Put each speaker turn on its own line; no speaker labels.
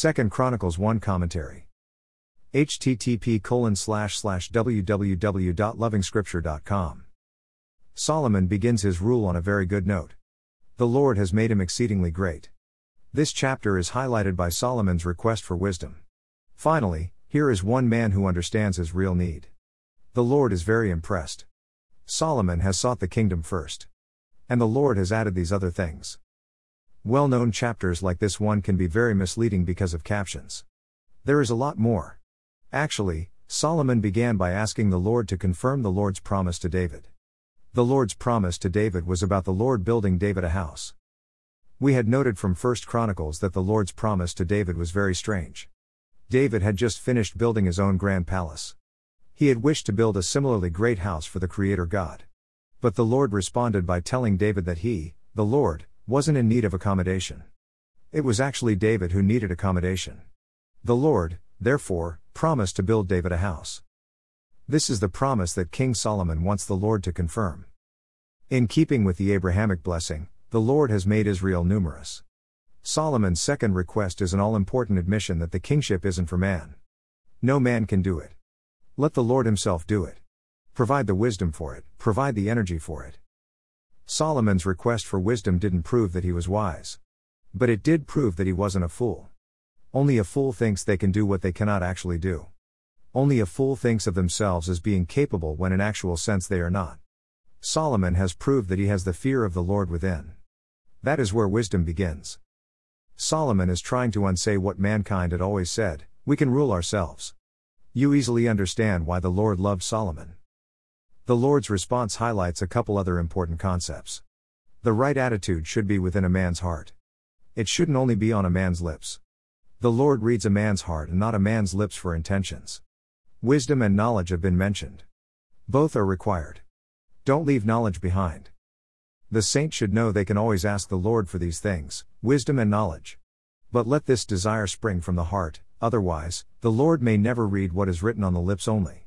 2 Chronicles 1 Commentary. http colon slash slash www.lovingscripture.com. Solomon begins his rule on a very good note. The Lord has made him exceedingly great. This chapter is highlighted by Solomon's request for wisdom. Finally, here is one man who understands his real need. The Lord is very impressed. Solomon has sought the kingdom first. And the Lord has added these other things. Well known chapters like this one can be very misleading because of captions. There is a lot more. Actually, Solomon began by asking the Lord to confirm the Lord's promise to David. The Lord's promise to David was about the Lord building David a house. We had noted from 1 Chronicles that the Lord's promise to David was very strange. David had just finished building his own grand palace. He had wished to build a similarly great house for the Creator God. But the Lord responded by telling David that he, the Lord, wasn't in need of accommodation. It was actually David who needed accommodation. The Lord, therefore, promised to build David a house. This is the promise that King Solomon wants the Lord to confirm. In keeping with the Abrahamic blessing, the Lord has made Israel numerous. Solomon's second request is an all important admission that the kingship isn't for man. No man can do it. Let the Lord Himself do it. Provide the wisdom for it, provide the energy for it. Solomon's request for wisdom didn't prove that he was wise. But it did prove that he wasn't a fool. Only a fool thinks they can do what they cannot actually do. Only a fool thinks of themselves as being capable when in actual sense they are not. Solomon has proved that he has the fear of the Lord within. That is where wisdom begins. Solomon is trying to unsay what mankind had always said we can rule ourselves. You easily understand why the Lord loved Solomon. The Lord's response highlights a couple other important concepts. The right attitude should be within a man's heart. It shouldn't only be on a man's lips. The Lord reads a man's heart and not a man's lips for intentions. Wisdom and knowledge have been mentioned. Both are required. Don't leave knowledge behind. The saint should know they can always ask the Lord for these things wisdom and knowledge. But let this desire spring from the heart, otherwise, the Lord may never read what is written on the lips only.